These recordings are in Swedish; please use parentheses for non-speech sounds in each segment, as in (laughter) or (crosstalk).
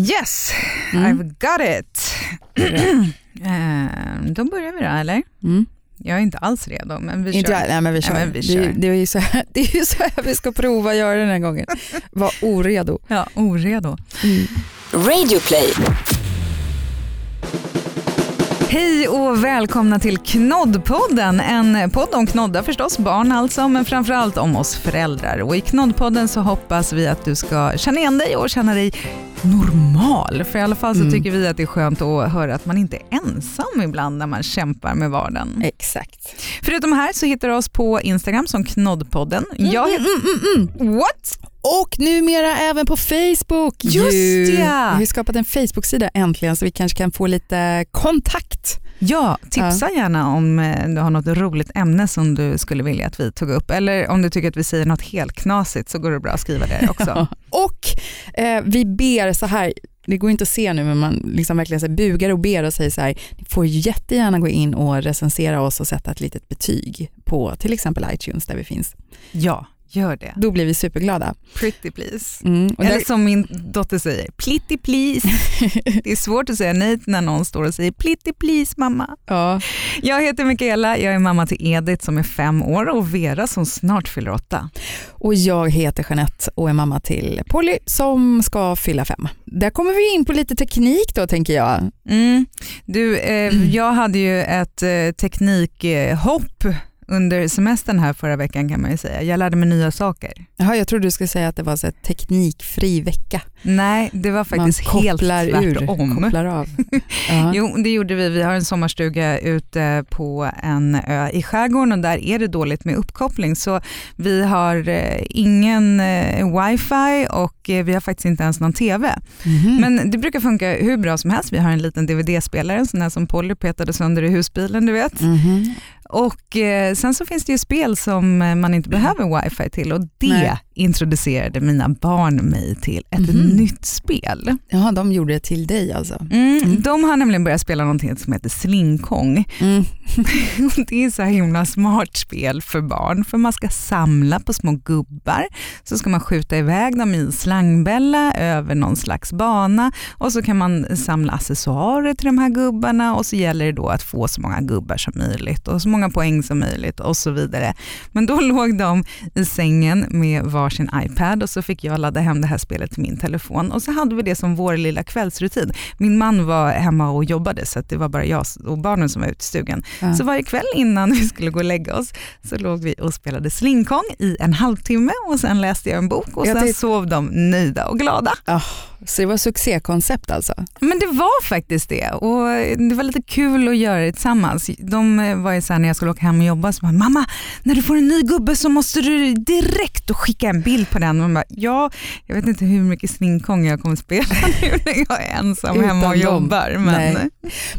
yes, Mm. I've got it. (clears throat) Eh, då börjar vi då, eller? Mm. Jag är inte alls redo, men vi Inte kör. nej, men vi kör. men vi Det, kör. är- det, är ju så här, det är ju så här vi ska prova att göra den här gången. Var oredo. Ja, oredo. Radioplay. Hej och välkomna till Knoddpodden. En podd om knoddar förstås, barn alltså, men framförallt om oss föräldrar. Och I Knoddpodden så hoppas vi att du ska känna igen dig och känna dig normal. För i alla fall så Mm. tycker vi att det är skönt att höra att man inte är ensam ibland när man kämpar med vardagen. Exakt. Förutom här så hittar du oss på Instagram som Knoddpodden. Jag heter... Mm, mm, mm. What? Och numera även på Facebook. Just ju. ja. Vi har skapat en Facebook-sida äntligen så vi kanske kan få lite kontakt. Ja, tipsa gärna om eh, du har något roligt ämne som du skulle vilja att vi tog upp. Eller om du tycker att vi säger något helt knasigt så går det bra att skriva det också. (laughs) Och eh, vi ber så här, det går inte att se nu men man liksom verkligen så bugar och ber och säger så här, ni får jättegärna gå in och recensera oss och sätta ett litet betyg på till exempel iTunes där vi finns. Ja, gör det. Då blir vi superglada. Pretty please. Mm, Eller där, som min dotter säger, plitty please. (laughs) Det är svårt att säga nej när någon står och säger plitty please mamma. ja, Jag heter Michaela, jag är mamma till Edith som är fem år och Vera som snart fyller åtta. och jag heter Jeanette och är mamma till Polly som ska fylla fem. Där kommer vi in på lite teknik då tänker jag. Mm. Du, eh, jag hade ju ett eh, teknikhopp under semestern här förra veckan kan man ju säga. Jag lärde mig nya saker. Jaha, jag trodde du skulle säga att det var så här teknikfri vecka. Nej, det var faktiskt Man helt kopplar ur, tvärtom. kopplar av. (laughs) Ja. Jo, det gjorde vi. Vi har en sommarstuga ute på en ö i skärgården och där är det dåligt med uppkoppling. Så vi har eh, ingen eh, wifi och eh, vi har faktiskt inte ens någon TV. Mhm. Men det brukar funka hur bra som helst. Vi har en liten DVD-spelare, en sån här som Polly petade sönder i husbilen, du vet. Mhm. Och eh, sen så finns det ju spel som eh, man inte behöver wifi till och det Nej. Introducerade mina barn mig till ett Mhm. nytt spel. Ja, de gjorde det till dig alltså. Mm, Mm. De har nämligen börjat spela någonting som heter slingkong. Mm. (laughs) Det är så här himla smart spel för barn för man ska samla på små gubbar så ska man skjuta iväg dem i slangbälla över någon slags bana och så kan man samla accessoarer till de här gubbarna och så gäller det då att få så många gubbar som möjligt och så många poäng som möjligt och så vidare. Men då (laughs) låg de i sängen med varsin iPad och så fick jag ladda hem det här spelet till min telefon och så hade vi det som vår lilla kvällsrutin. Min man var hemma och jobbade så det var bara jag och barnen som var ute i stugan. Ja. Så varje kväll innan vi skulle gå och lägga oss så låg vi och spelade slingkong i en halvtimme och sen läste jag en bok och Jag sen sov de nöjda och glada. Så det var succékoncept alltså? Men det var faktiskt det och det var lite kul att göra det tillsammans. De var ju så här när jag skulle åka hem och jobba så bara, mamma när du får en ny gubbe så måste du direkt skicka en bild på den. Och man bara, ja, jag vet inte hur mycket slingkong jag kommer spela (laughs) nu när jag är ensam Utan hemma och dem. jobbar. Men, Nej.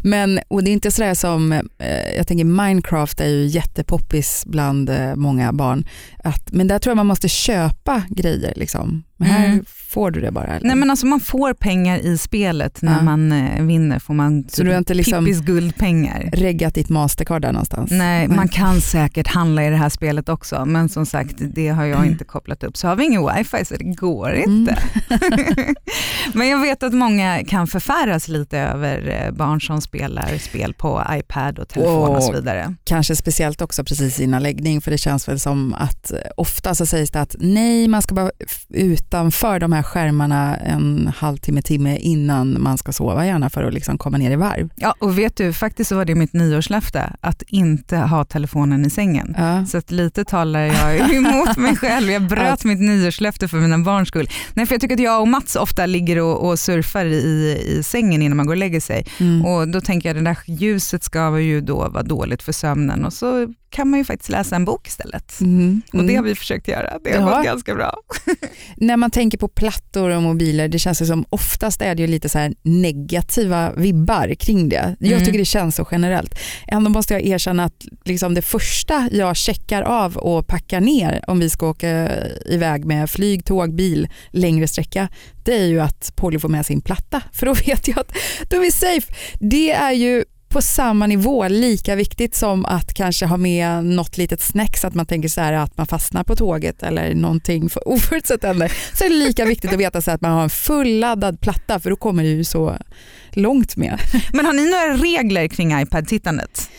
Men, och det är inte sådär som, eh, jag tänker Minecraft är ju jättepoppis bland eh, många barn. Att, men där tror jag man måste köpa grejer liksom. Men här Mm. får du det bara. Eller? Nej men alltså man får pengar i spelet när Ja. man eh, vinner får man Så du har inte liksom- Pippis guldpengar. Reggat ditt mastercard där någonstans? Nej, man kan säkert handla i det här spelet också men som sagt det har jag inte kopplat upp. Så har vi ingen wifi så det går inte. (laughs) (laughs) men jag vet att många kan förfäras lite över eh, barn som spelar spel på iPad och telefon och så Åh. vidare. Kanske speciellt också precis innan läggning för det känns väl som att eh, ofta så sägs det att nej man ska vara f- utanför de här skärmarna en halvtimme, timme innan man ska sova gärna för att liksom komma ner i varv. Ja och vet du, faktiskt så var det mitt nyårslöfte att inte ha telefonen i sängen. Ja. Så att lite talar jag (laughs) emot mig själv. Jag bröt mitt nyårslöfte för mina barns skull. Nej, för jag tycker att jag och Mats ofta ligger och, och surfar i, i sängen innan man går och lägger sig. Mm. Och då tänker jag att det där ljuset ska ju då vara dåligt för sömnen och så kan man ju faktiskt läsa en bok istället. Mm. Och det Mm. har vi försökt göra. Det har Ja. gått ganska bra. När (laughs) man tänker på plattor och mobiler, det känns ju som oftast är det ju lite så här negativa vibbar kring det. Jag Mm. tycker det känns så generellt. Ändå måste jag erkänna att liksom det första jag checkar av och packar ner om vi ska åka iväg med flyg, tåg, bil längre sträcka, det är ju att Polly får med sin platta. (laughs) För då vet jag att då är vi safe. Det är ju på samma nivå lika viktigt som att kanske ha med något litet snack så att man tänker så här att man fastnar på tåget eller någonting för (laughs) oförutsett händer. Så är det lika viktigt att veta så att man har en fulladdad platta för då kommer det ju så långt med. Men har ni några regler kring iPad-tittandet?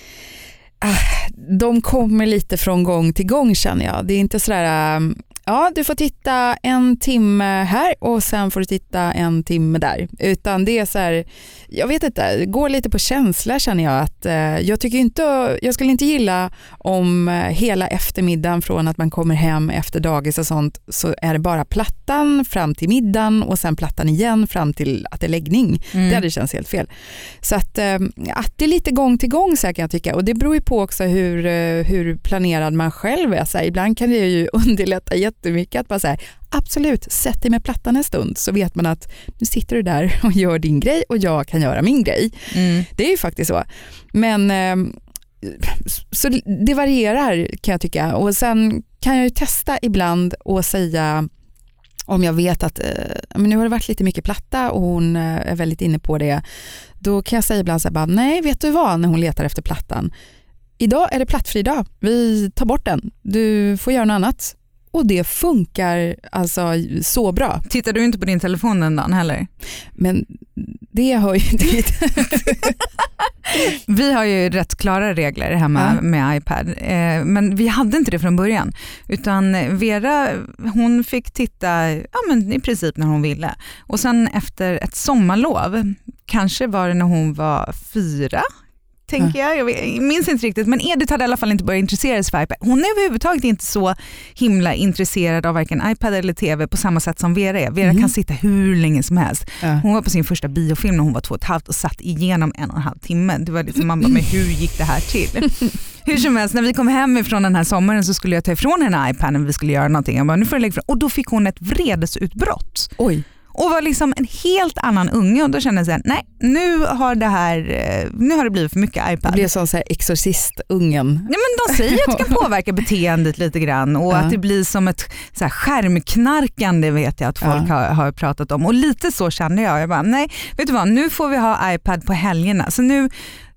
De kommer lite från gång till gång känner jag. Det är inte sådär um, ja du får titta en timme här och sen får du titta en timme där. Utan det är så här, jag vet inte, det går lite på känsla känner jag. att eh, Jag tycker inte, jag skulle inte gilla om eh, hela eftermiddagen från att man kommer hem efter dagis och sånt så är det bara plattan fram till middagen och sen plattan igen fram till att det är läggning. Mm. Det hade känts helt fel. Så att, eh, att det är lite gång till gång så kan jag tycka och det beror ju på också hur, hur planerad man själv är. Så här, ibland kan det ju (laughs) underlätta jättemycket att bara säga absolut, sätt dig med plattan en stund så vet man att nu sitter du där (laughs) och gör din grej och jag kan göra min grej. Mm. Det är ju faktiskt så. Men ehm, så det varierar kan jag tycka. Och sen kan jag ju testa ibland och säga om jag vet att eh, nu har det varit lite mycket platta och hon eh, är väldigt inne på det, då kan jag säga ibland så här, bara, nej vet du vad, när hon letar efter plattan, idag är det plattfri dag, vi tar bort den, du får göra något annat och det funkar alltså så bra. Tittar du inte på din telefon den dagen heller? Men det hör ju inte (laughs) Vi har ju rätt klara regler hemma ja. med iPad, eh, men vi hade inte det från början. Utan Vera hon fick titta ja, men i princip när hon ville. Och sen efter ett sommarlov, kanske var det när hon var fyra, tänker jag. Jag minns inte riktigt men Edith hade i alla fall inte börjat intressera sig för iPad. Hon är överhuvudtaget inte så himla intresserad av varken iPad eller TV på samma sätt som Vera är. Vera mm. kan sitta hur länge som helst. Hon var på sin första biofilm när hon var två och ett halvt och satt igenom en och en halv timme. Det var liksom, man bara, men hur gick det här till? (laughs) Hur som helst, när vi kom hem ifrån den här sommaren så skulle jag ta ifrån henne iPaden och vi skulle göra någonting. Jag bara, nu får du lägga ifrån. Och då fick hon ett vredesutbrott. Oj och var liksom en helt annan unge och då kände jag såhär, nej nu har det här eh, nu har det blivit för mycket iPad. Det blev som så här exorcistungen. Ja, men de säger att det kan påverka (laughs) beteendet lite grann och ja. att det blir som ett så här skärmknarkande vet jag att folk ja. har, har, pratat om och lite så kände jag. Jag bara, nej vet du vad nu får vi ha iPad på helgerna. Så nu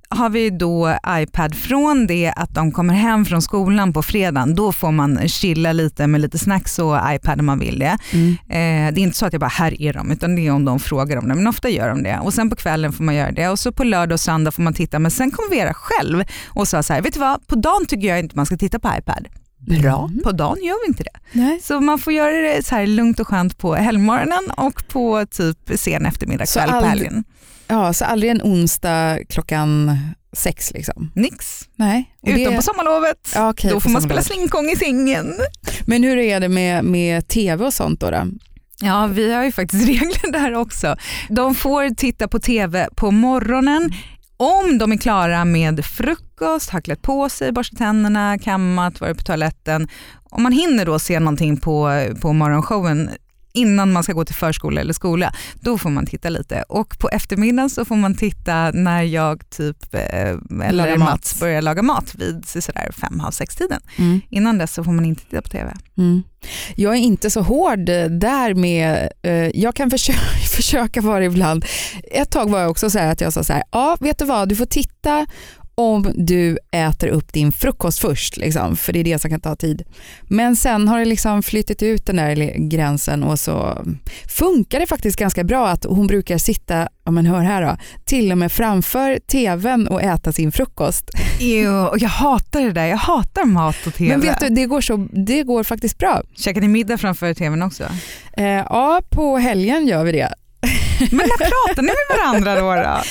har vi då iPad från det att de kommer hem från skolan på fredagen. Då får man chilla lite med lite snacks och iPad om man vill det. Mm. Eh, det är inte så att jag bara, här är de, utan det är om de frågar om det. Men ofta gör de det. Och sen på kvällen får man göra det och så på lördag och söndag får man titta. Men sen kommer Vera själv och sa så här, vet du vad, på dagen tycker jag inte man ska titta på iPad. Bra, mm. på dagen gör vi inte det. Nej. Så man får göra det så här lugnt och skönt på helgmorgonen och på typ sen eftermiddag kväll på helgen. Ja, så aldrig en onsdag klockan sex liksom? Nix. Nej. Utom det... på sommarlovet. Ja, okay, då får man spela slinkong i sängen. Men hur är det med, med tv och sånt då? då? Ja, vi har ju faktiskt (laughs) regler där också. De får titta på tv på morgonen om de är klara med frukost, har klätt på sig, borstat tänderna, kammat, varit på toaletten. Om man hinner då se någonting på, på morgonshowen innan man ska gå till förskola eller skola, då får man titta lite. Och på eftermiddagen så får man titta när jag typ, eh, eller Mats börjar laga mat vid sådär fem, halv sex tiden. Mm. Innan dess så får man inte titta på TV. Mm. Jag är inte så hård där med, eh, jag kan försöka, (laughs) försöka vara ibland. Ett tag var jag också så att jag sa så här, ja vet du vad, du får titta om du äter upp din frukost först, liksom, för det är det som kan ta tid. Men sen har det liksom flyttat ut den där gränsen och så funkar det faktiskt ganska bra att hon brukar sitta, ja men hör här då, till och med framför tvn och äta sin frukost. Jo, jag hatar det där, jag hatar mat och tv. Men vet du, det går, så, det går faktiskt bra. Käkar ni middag framför tvn också? Eh, ja, på helgen gör vi det. Men när pratar ni med varandra då? då?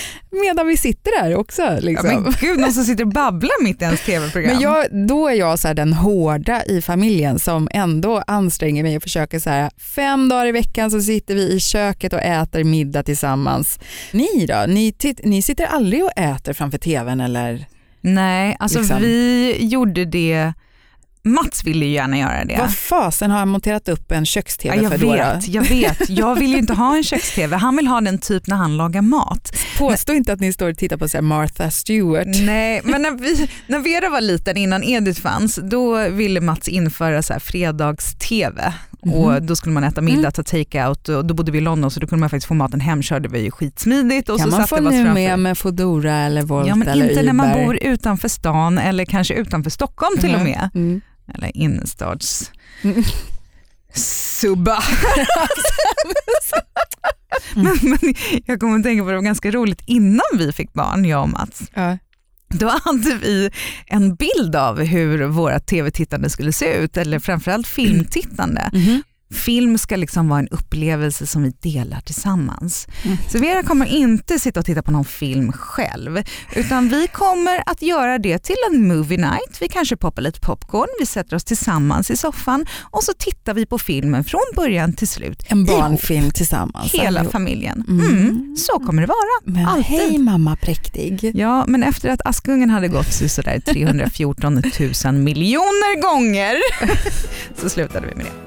Medan vi sitter där också. Liksom. Ja, men gud, någon som sitter och babblar mitt i ens tv-program. Men jag, då är jag så den hårda i familjen som ändå anstränger mig och försöker så här, fem dagar i veckan så sitter vi i köket och äter middag tillsammans. Ni då? Ni, ni sitter aldrig och äter framför tvn eller? Nej, alltså liksom. vi gjorde det Mats ville ju gärna göra det. Vad fasen har han monterat upp en köks-tv ja, för då? Vet, jag vet, jag vill ju inte ha en köks-tv. Han vill ha den typ när han lagar mat. Påstå inte att ni står och tittar på så Martha Stewart. Nej, men när, vi, när Vera var liten innan Edith fanns, då ville Mats införa så fredags-tv och Mhm. då skulle man äta middag, Mm. ta take-out och då bodde vi i London så då kunde man faktiskt få maten hemkörd, det var ju skitsmidigt. Och kan så man få nu med med Foodora eller Volt Ja men eller inte när man Uber? bor utanför stan eller kanske utanför Stockholm till och med. Mm. Eller innerstads... Mm. Subba. (laughs) men, men jag kommer att tänka på det var ganska roligt innan vi fick barn, jag och Mats. Ja. Då hade vi en bild av hur våra tv-tittande skulle se ut, eller framförallt filmtittande. Mhm. Film ska liksom vara en upplevelse som vi delar tillsammans. Mm. Så Vera kommer inte sitta och titta på någon film själv, utan vi kommer att göra det till en movie night. Vi kanske poppar lite popcorn, vi sätter oss tillsammans i soffan och så tittar vi på filmen från början till slut. En barnfilm tillsammans. Hela allihop. familjen. Mm. Mm. Så kommer det vara. Men Alltid. hej mamma präktig. Ja, men efter att Askungen hade gått så sådär (laughs) 314 000 miljoner gånger (laughs) så slutade vi med det.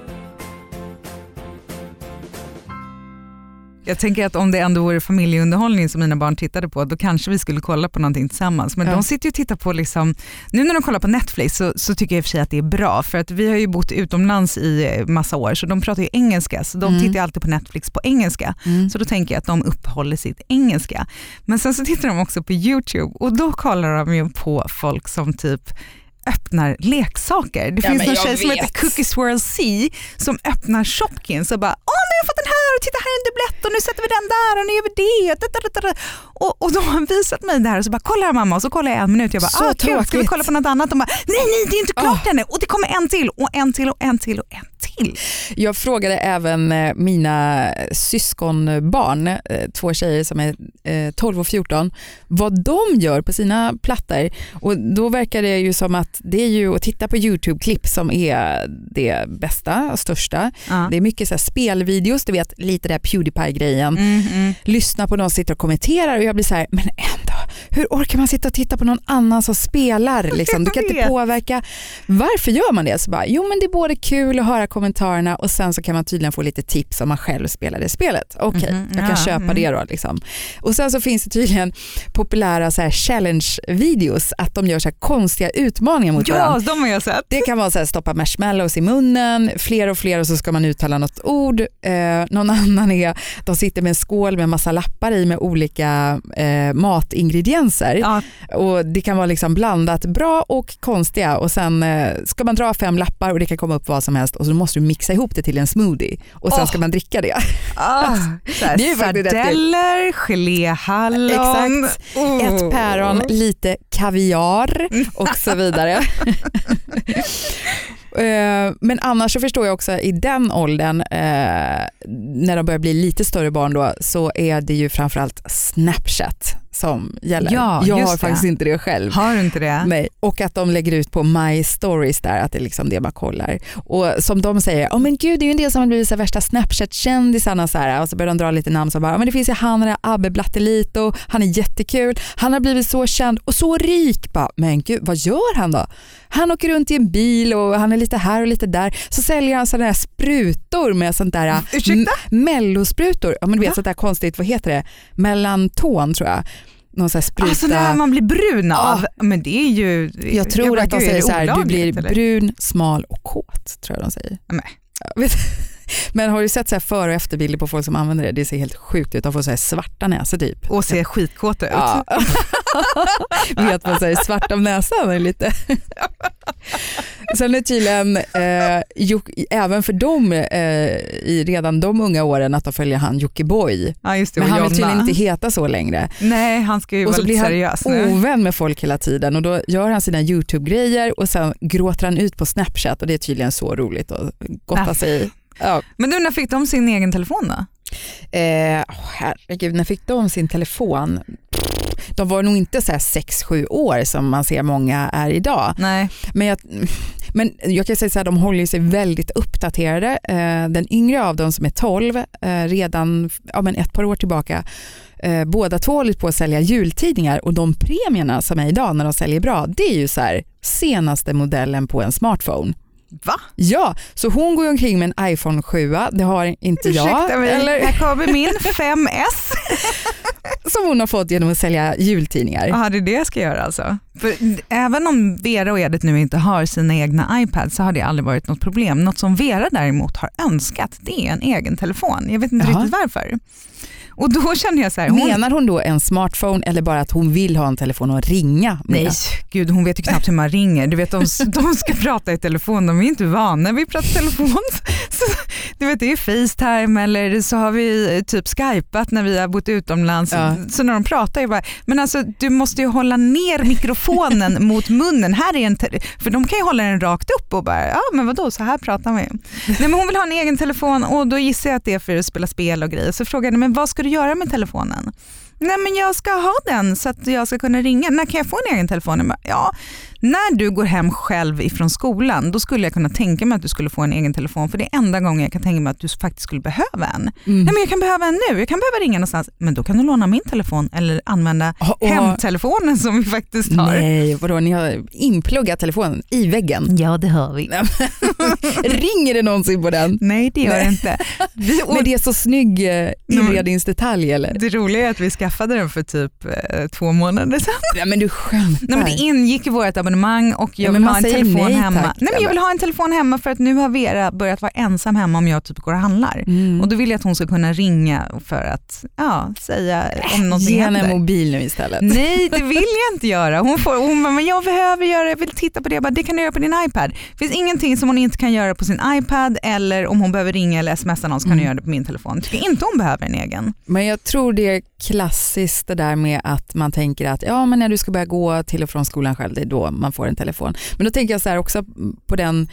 Jag tänker att om det ändå vore familjeunderhållning som mina barn tittade på, då kanske vi skulle kolla på någonting tillsammans. Men Ja. de sitter ju och tittar på, liksom, nu när de kollar på Netflix så, så tycker jag i och för sig att det är bra, för att vi har ju bott utomlands i eh, massa år, så de pratar ju engelska, så de Mm. tittar ju alltid på Netflix på engelska. Mm. Så då tänker jag att de uppehåller sitt engelska. Men sen så tittar de också på YouTube och då kollar de ju på folk som typ öppnar leksaker. Det Ja, finns en tjej som vet. heter Cookie Swirl C som öppnar Shopkins och bara åh nu har jag fått den här och titta här är en dubblett och nu sätter vi den där och nu gör vi det. Och, och de har visat mig det här och så bara kolla här mamma och så kollar jag en minut jag bara Så ah, kul, ska vi kolla på något annat? De bara nej nej det är inte klart ännu och det kommer en till och en till och en till och en till. Jag frågade även eh, mina syskonbarn, eh, två tjejer som är eh, 12 och 14, vad de gör på sina plattor. Och då verkar det ju som att det är ju att titta på YouTube-klipp som är det bästa och största. Ja. Det är mycket så här spelvideos, du vet lite där Pewdiepie-grejen. Mm, mm. Lyssna på någon som sitter och kommenterar och jag blir så här, men hur orkar man sitta och titta på någon annan som spelar? Liksom? Du kan inte påverka. Varför gör man det? Så bara, jo men det är både kul att höra kommentarerna och sen så kan man tydligen få lite tips om man själv spelar det spelet. Okej, Mhm, jag kan ja, köpa mm. det då. Liksom. Och sen så finns det tydligen populära så här challenge-videos, att de gör så konstiga utmaningar mot varandra. Ja, de har jag sett. Det kan vara så här, stoppa marshmallows i munnen, fler och fler och så ska man uttala något ord. Eh, någon (laughs) annan är, de sitter med en skål med massa lappar i med olika eh, matingredienser. Ja, Och det kan vara liksom blandat bra och konstiga och sen eh, ska man dra fem lappar och det kan komma upp vad som helst och så måste du mixa ihop det till en smoothie och sen Åh. ska man dricka det. (laughs) Är kul. sardeller, geléhallon. Oh. Ett päron, lite kaviar och så vidare. (laughs) (laughs) Eh, Men annars så förstår jag också i den åldern, eh, när de börjar bli lite större barn då, så är det ju framförallt Snapchat som gäller. Ja, jag har det. faktiskt inte det själv. Har du inte det? Nej. Och att de lägger ut på My Stories där, att det är liksom det man kollar. Och som de säger, oh men gud det är ju en del som har blivit så värsta Snapchat-kändisarna så här. och så börjar de dra lite namn som bara, "Ja, men det finns ju han där Abbe Blattelito, han är jättekul, han har blivit så känd och så rik. Bara, men gud vad gör han då? Han åker runt i en bil och han är lite här och lite där. Så säljer han sådana här sprutor med sånt där Ursäkta? mellosprutor. Ja, men du vet Va? sånt där konstigt, vad heter det? Melanton tror jag. Någon sån här spruta. Alltså det här man blir brun av. Men det är ju... Jag tror bara, att de säger så här, du blir eller? brun, smal och kåt. tror jag de säger. Nej. Jag vet- (laughs) Men har du sett så här före och efterbilder på folk som använder det? Det ser helt sjukt ut. De får så här svarta näsor typ. Och ser skitkåta ut. Ja. (laughs) (laughs) Vet man säger svart om näsan är lite. Sen är tydligen eh, Jock- även för dem eh, i redan de unga åren att de följer han Jockiboi. Ja Men och han vill Jonna. tydligen inte heta så längre. Nej han ska ju Och vara så lite blir han seriös nu. ovän med folk hela tiden och då gör han sina YouTube-grejer och sen gråter han ut på Snapchat och det är tydligen så roligt att gotta sig i. Ja. Men du när fick de sin egen telefon då? Eh, herregud, när fick de sin telefon? De var nog inte så här 6-7 år som man ser många är idag. Nej. Men jag, men jag kan säga så här, de håller sig väldigt uppdaterade. Eh, den yngre av dem som är 12, eh, redan ja, men ett par år tillbaka, eh, båda två håller på att sälja jultidningar och de premierna som är idag när de säljer bra, det är ju så här senaste modellen på en smartphone. Va? Ja, så hon går omkring med en iPhone 7, det har inte jag. Ursäkta mig, Eller, här kommer min (laughs) 5S. som hon har fått genom att sälja jultidningar. Ja, det är det jag ska göra alltså. För även om Vera och Edith nu inte har sina egna iPads så har det aldrig varit något problem. Något som Vera däremot har önskat det är en egen telefon. Jag vet inte Jaha. riktigt varför. Och då känner jag så här, hon, Menar hon då en smartphone eller bara att hon vill ha en telefon att ringa med? Nej, gud hon vet ju knappt hur man ringer. Du vet, de, (laughs) de ska prata i telefon, de är inte vana vid att prata i telefon. (laughs) Så, du vet, det är Facetime eller så har vi eh, typ skypat när vi har bott utomlands. Ja. Så när de pratar, jag bara, men alltså du måste ju hålla ner mikrofonen (laughs) mot munnen. Här är en för de kan ju hålla den rakt upp och bara, ja men vadå så här pratar vi. Nej, men hon vill ha en egen telefon och då gissar jag att det är för att spela spel och grejer. Så frågade jag, men vad ska du göra med telefonen? Nej men jag ska ha den så att jag ska kunna ringa. När kan jag få en egen telefon? Ja, när du går hem själv ifrån skolan då skulle jag kunna tänka mig att du skulle få en egen telefon för det är enda gången jag kan tänka mig att du faktiskt skulle behöva en. Mm. Nej men jag kan behöva en nu, jag kan behöva ringa någonstans. Men då kan du låna min telefon eller använda Och- och- hemtelefonen som vi faktiskt har. Nej, vadå ni har inpluggat telefonen i väggen. (laughs) Ja det har vi. (laughs) Ringer det någonsin på den? Nej det gör det inte. Vi, och (laughs) Men det är så snygg eh, inredningsdetalj eller? det roliga är att vi skaffade den för typ eh, två månader sedan. Nej men du skämtar. Nej, men det ingick i vårt abonnemang och jag Ja, vill man ha en telefon nej, hemma. tack. Nej, men jag vill ha en telefon hemma för att nu har Vera börjat vara ensam hemma om jag typ går och handlar. Mm. Och då vill jag att hon ska kunna ringa för att ja, säga om någonting Ge henne en mobil nu istället. Nej det vill jag (laughs) inte göra. Hon, får, hon bara, men jag behöver göra, jag vill titta på det. Jag bara, det kan du göra på din iPad. Det finns ingenting som hon inte kan göra på sin iPad eller om hon behöver ringa eller smsa någon så kan Mm. du göra det på min telefon. Tycker inte hon behöver en egen. Men jag tror det klassiskt det där med att man tänker att ja, men när du ska börja gå till och från skolan själv, det är då man får en telefon. Men då tänker jag så här också på den,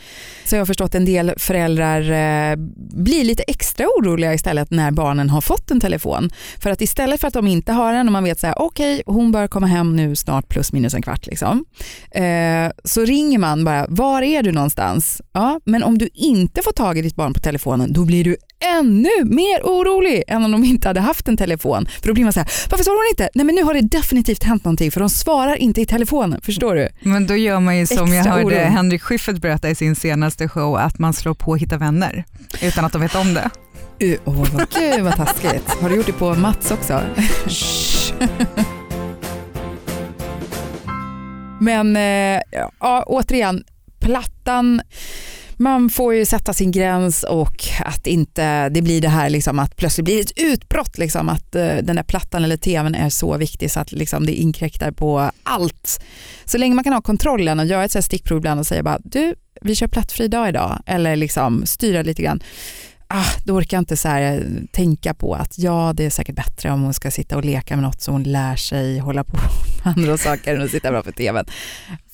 så jag har förstått en del föräldrar eh, blir lite extra oroliga istället när barnen har fått en telefon. För att istället för att de inte har en och man vet så här, okej hon bör komma hem nu snart plus minus en kvart liksom. Eh, så ringer man bara, var är du någonstans? Ja, men om du inte får tag i ditt barn på telefonen, då blir du ännu mer orolig än om de inte hade haft en telefon. För då blir man så här, varför svarar hon inte? Nej men nu har det definitivt hänt någonting för de svarar inte i telefonen, förstår du? Men då gör man ju som jag Extra hörde oro. Henrik Schyffert berätta i sin senaste show, att man slår på Hitta vänner utan att de vet om det. Uh, vad, gud vad taskigt. Har du gjort det på Mats också? (laughs) Men eh, ja, återigen, plattan, man får ju sätta sin gräns och att inte det blir det här liksom att plötsligt blir ett utbrott liksom att eh, den där plattan eller tvn är så viktig så att liksom det inkräktar på allt. Så länge man kan ha kontrollen och göra ett så stickprov ibland och säga bara du, vi kör plattfri dag idag eller liksom styra lite grann. Ah, då orkar jag inte så här, eh, tänka på att ja, det är säkert bättre om hon ska sitta och leka med något så hon lär sig hålla på (laughs) med andra saker än att sitta framför tvn.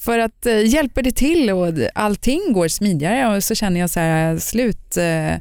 För att eh, hjälper det till och allting går smidigare och så känner jag så här slut eh,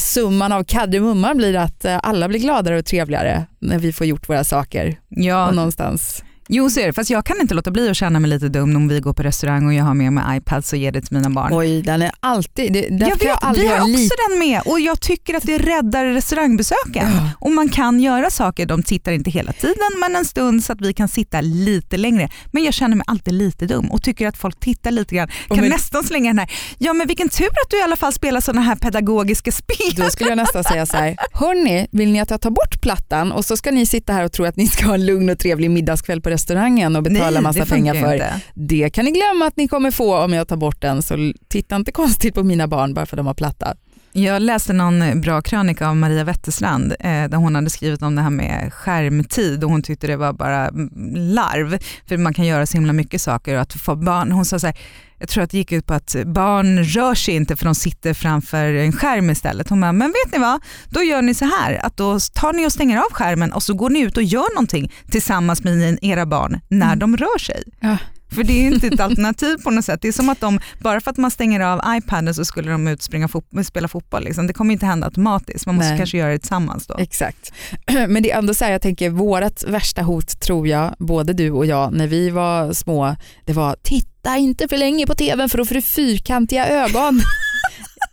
summan av kardemumman blir att eh, alla blir gladare och trevligare när vi får gjort våra saker. Ja, Och någonstans. Jo så är det, fast jag kan inte låta bli att känna mig lite dum om vi går på restaurang och jag har med mig iPads och ger det till mina barn. Oj, den är alltid... Det, jag vet, aldrig vi har också lite- den med och jag tycker att det räddar restaurangbesöken. Ja. Och man kan göra saker, de tittar inte hela tiden men en stund så att vi kan sitta lite längre. Men jag känner mig alltid lite dum och tycker att folk tittar lite grann. Kan men- nästan slänga den här, ja men vilken tur att du i alla fall spelar sådana här pedagogiska spel. Då skulle jag nästan säga så här, hörni, vill ni att jag tar bort plattan och så ska ni sitta här och tro att ni ska ha en lugn och trevlig middagskväll på restaurangen och betala massa det pengar för. inte. Det kan ni glömma att ni kommer få om jag tar bort den, så titta inte konstigt på mina barn bara för att de har platta. Jag läste någon bra krönika av Maria Wetterstrand eh, där hon hade skrivit om det här med skärmtid och hon tyckte det var bara larv för man kan göra så himla mycket saker. Och att få barn, hon sa så här, jag tror att det gick ut på att barn rör sig inte för de sitter framför en skärm istället. Hon bara, men vet ni vad? Då gör ni så här att då tar ni och stänger av skärmen och så går ni ut och gör någonting tillsammans med era barn när Mm. de rör sig. Ja. För det är inte ett alternativ på något sätt. Det är som att de, bara för att man stänger av iPaden så skulle de ut fot- spela fotboll. Liksom. Det kommer inte hända automatiskt, man måste Nej. kanske göra det tillsammans då. Exakt. (clears throat) Men det är ändå så här, jag tänker vårt värsta hot tror jag, både du och jag, när vi var små, det var titta inte för länge på tvn för då får du fyrkantiga ögon. (laughs)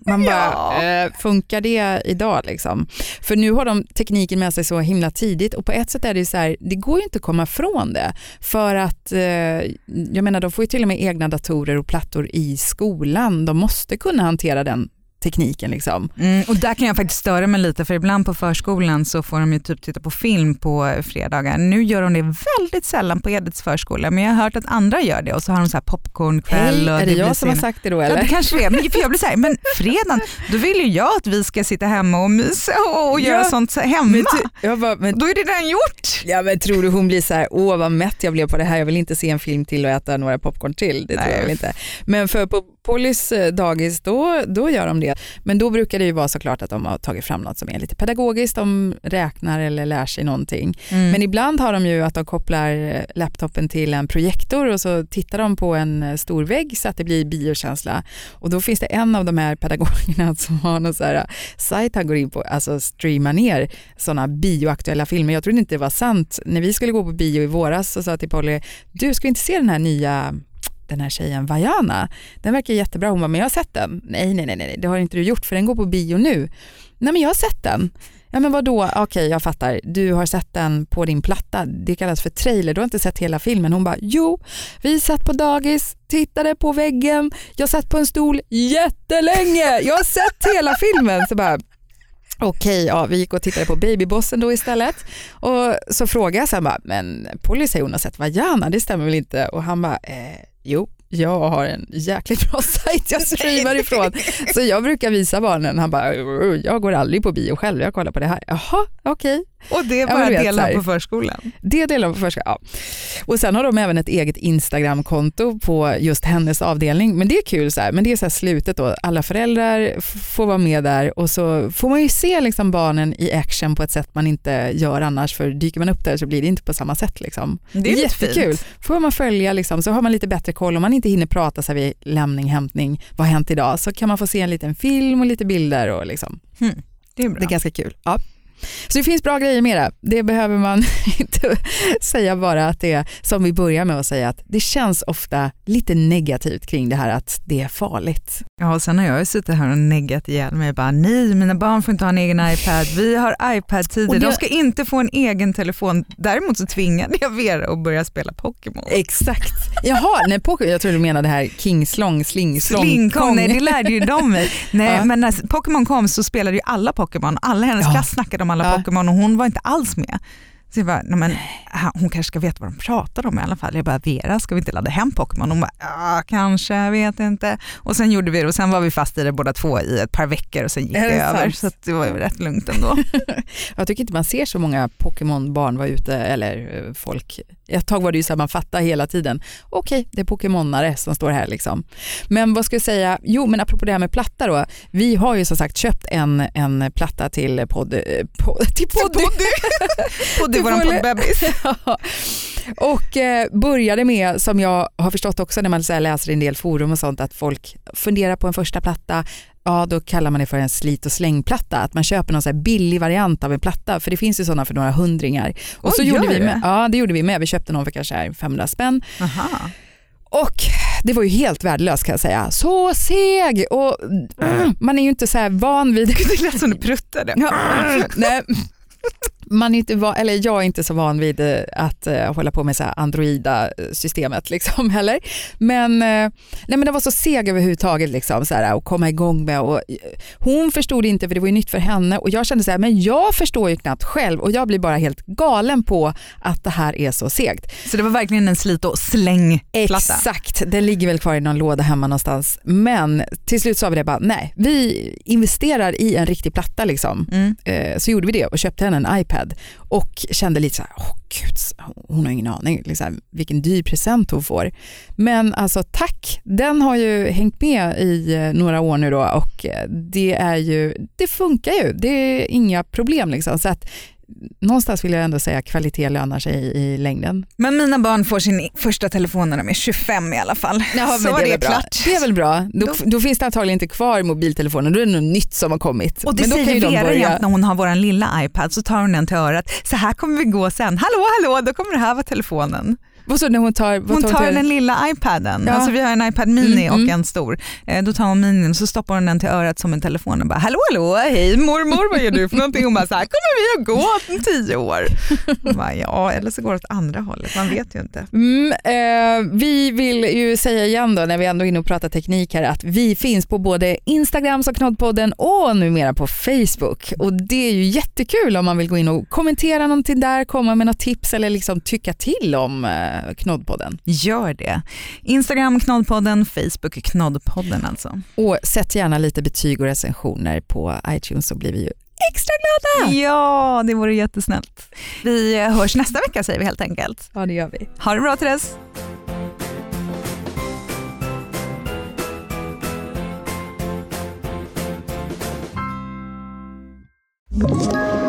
Man bara, Ja. eh, funkar det idag liksom? För nu har de tekniken med sig så himla tidigt och på ett sätt är det så här, det går ju inte att komma från det. För att, eh, jag menar de får ju till och med egna datorer och plattor i skolan. De måste kunna hantera den tekniken liksom. Mm, och där kan jag faktiskt störa mig lite för ibland på förskolan så får de ju typ titta på film på fredagar. Nu gör de det väldigt sällan på Edets förskola men jag har hört att andra gör det och så har de så här popcornkväll. Hej, och är det blir jag som har sin- sagt det då Ja, eller? det kanske det är, men för jag blir så här, men fredagen, då vill ju jag att vi ska sitta hemma och mysa och, och göra Ja, sånt så- hemma. Men ty- bara, men Då är det redan gjort. Ja men tror du hon blir så här, åh vad mätt jag blev på det här, jag vill inte se en film till och äta några popcorn till. Det tror Nej. jag inte. Men för på Pollys eh, dagis, då, då gör de det. Men då brukar det ju vara såklart att de har tagit fram något som är lite pedagogiskt, de räknar eller lär sig någonting. Mm. Men ibland har de ju att de kopplar eh, laptopen till en projektor och så tittar de på en eh, stor vägg så att det blir biokänsla. Och då finns det en av de här pedagogerna (laughs) som har någon så här sajt han går in på, alltså streamar ner sådana bioaktuella filmer. Jag trodde inte det var sant. När vi skulle gå på bio i våras så sa jag till Polly, du ska inte se den här nya den här tjejen Vajana, den verkar jättebra. Hon bara, men jag har sett den. Nej, nej, nej, nej, det har inte du gjort för den går på bio nu. Nej, men jag har sett den. Ja, men vadå? Ah, okej, jag fattar. Du har sett den på din platta. Det kallas för trailer. Du har inte sett hela filmen. Hon bara, jo, vi satt på dagis, tittade på väggen, jag satt på en stol jättelänge. Jag har sett hela filmen. Så bara, Okej, ja, vi gick och tittade på Babybossen då istället. Och så frågade jag sen bara, men Polly säger hon har sett Vajana, det stämmer väl inte? Och han bara, eh, jo, jag har en jäkligt bra (laughs) sajt jag streamar ifrån. Så jag brukar visa barnen, han bara, jag går aldrig på bio själv, jag kollar på det här. Jaha, okej. Och det är Ja, bara så delar på förskolan. Det delar de på förskolan. Ja. Och sen har de även ett eget Instagramkonto på just hennes avdelning. Men det är kul, så här. men det är så här slutet då. Alla föräldrar får vara med där och så får man ju se liksom barnen i action på ett sätt man inte gör annars. För dyker man upp där så blir det inte på samma sätt. Liksom. Det är Jättekul. fint. Får man följa liksom, så har man lite bättre koll. Om man inte hinner prata så här vid lämning, hämtning, vad har hänt idag? Så kan man få se en liten film och lite bilder. Och liksom. Det är bra. Det är ganska kul. Ja. Så det finns bra grejer med det. Det behöver man (laughs) inte säga bara att det är som vi börjar med att säga att det känns ofta lite negativt kring det här att det är farligt. Ja, och sen har jag ju suttit här och neggat ihjäl mig. Bara, nej, mina barn får inte ha en egen iPad. Vi har iPad-tider. det- De ska inte få en egen telefon. Däremot så tvingade jag Vera att börja spela Pokémon. Exakt. Jaha, nej, Pokémon, jag tror du menade det här King Slong, Sling, Slong, Slingkong, Kong. nej det lärde ju de mig. (laughs) Nej, Ja. men när Pokémon kom så spelade ju alla Pokémon. Alla hennes Ja. klass snackade om alla Ja. Pokémon och hon var inte alls med. Så jag bara, nej men, hon kanske ska veta vad de pratar om i alla fall. Jag bara, Vera ska vi inte ladda hem Pokémon? Hon bara, ja kanske, jag vet inte. Och sen gjorde vi det och sen var vi fast i det båda två i ett par veckor och sen gick det, det över. Så att det var ju rätt lugnt ändå. (laughs) Jag tycker inte man ser så många Pokémon-barn vara ute, eller eh, folk. Ett tag var det ju så här, man fattar hela tiden, okej det är Pokémonare som står här liksom. Men vad ska jag säga, jo men apropå det här med platta då, vi har ju som sagt köpt en, en platta till podd, eh, (laughs) podd, (laughs) till får- poddbebis. (laughs) Ja. och eh, började med, som jag har förstått också när man så läser i en del forum och sånt, att folk funderar på en första platta, ja då kallar man det för en slit och slängplatta, att man köper någon så billig variant av en platta, för det finns ju sådana för några hundringar. Och Oj, så gjorde vi med, ja det gjorde vi med, vi köpte någon för kanske här 500 spänn Aha. och det var ju helt värdelöst kan jag säga. Så seg och man är ju inte så här van vid (laughs) Det lät som du pruttade. Ja, nej. Man inte van, eller jag är inte så van vid eh, att uh, hålla på med så här Androida-systemet (laughs) liksom heller. Men, eh, nej, men det var så seg överhuvudtaget liksom, så här, att komma igång med. Och, eh, hon förstod inte för det var ju nytt för henne och jag kände så här, men jag förstår ju knappt själv och jag blir bara helt galen på att det här är så segt. Så det var verkligen en slit och slängplatta. Exakt, den ligger väl kvar i någon låda hemma någonstans. Men till slut sa vi det bara, nej, vi investerar i en riktig platta liksom. Mm. Eh, så gjorde vi det och köpte henne en iPad och kände lite så här, åh gud, hon har ingen aning liksom, vilken dyr present hon får. Men alltså tack, den har ju hängt med i eh, några år nu då och eh, det är ju, det funkar ju, det är inga problem liksom. Så att någonstans vill jag ändå säga att kvalitet lönar sig i, i längden. Men mina barn får sin första telefon när de är 25 i alla fall. så men är det bra. klart. Det är väl bra. Då, Då- då finns det antagligen inte kvar mobiltelefoner, då är det något nytt som har kommit. Och det men då kan ju säger de Vera börja... när hon har vår lilla iPad så tar hon den till örat. Så här kommer vi gå sen. Hallå hallå, då kommer det här vara telefonen. Vad så när hon tar, Hon tar tar den lilla iPaden, Ja. alltså vi har en iPad mini Mm, och mm. en stor. Eh, Då tar hon minin och så stoppar hon den till örat som en telefon och bara hallå hallå, hej mormor vad gör du för någonting? Hon bara så här, kommer vi att gå om tio år? Bara, ja eller så går det åt andra hållet, man vet ju inte. Mm, eh, vi vill ju säga igen då när vi ändå är inne och pratar teknik här att vi finns på både Instagram som Knoddpodden och numera på Facebook. Och det är ju jättekul om man vill gå in och kommentera någonting där, komma med något tips eller liksom tycka till om eh, Knoddpodden. Gör det. Instagram Knoddpodden, Facebook Knoddpodden alltså. Och sätt gärna lite betyg och recensioner på iTunes så blir vi ju extra glada. Ja, det vore jättesnällt. Vi hörs nästa vecka säger vi helt enkelt. Ja det gör vi. Ha det bra Therese. Ett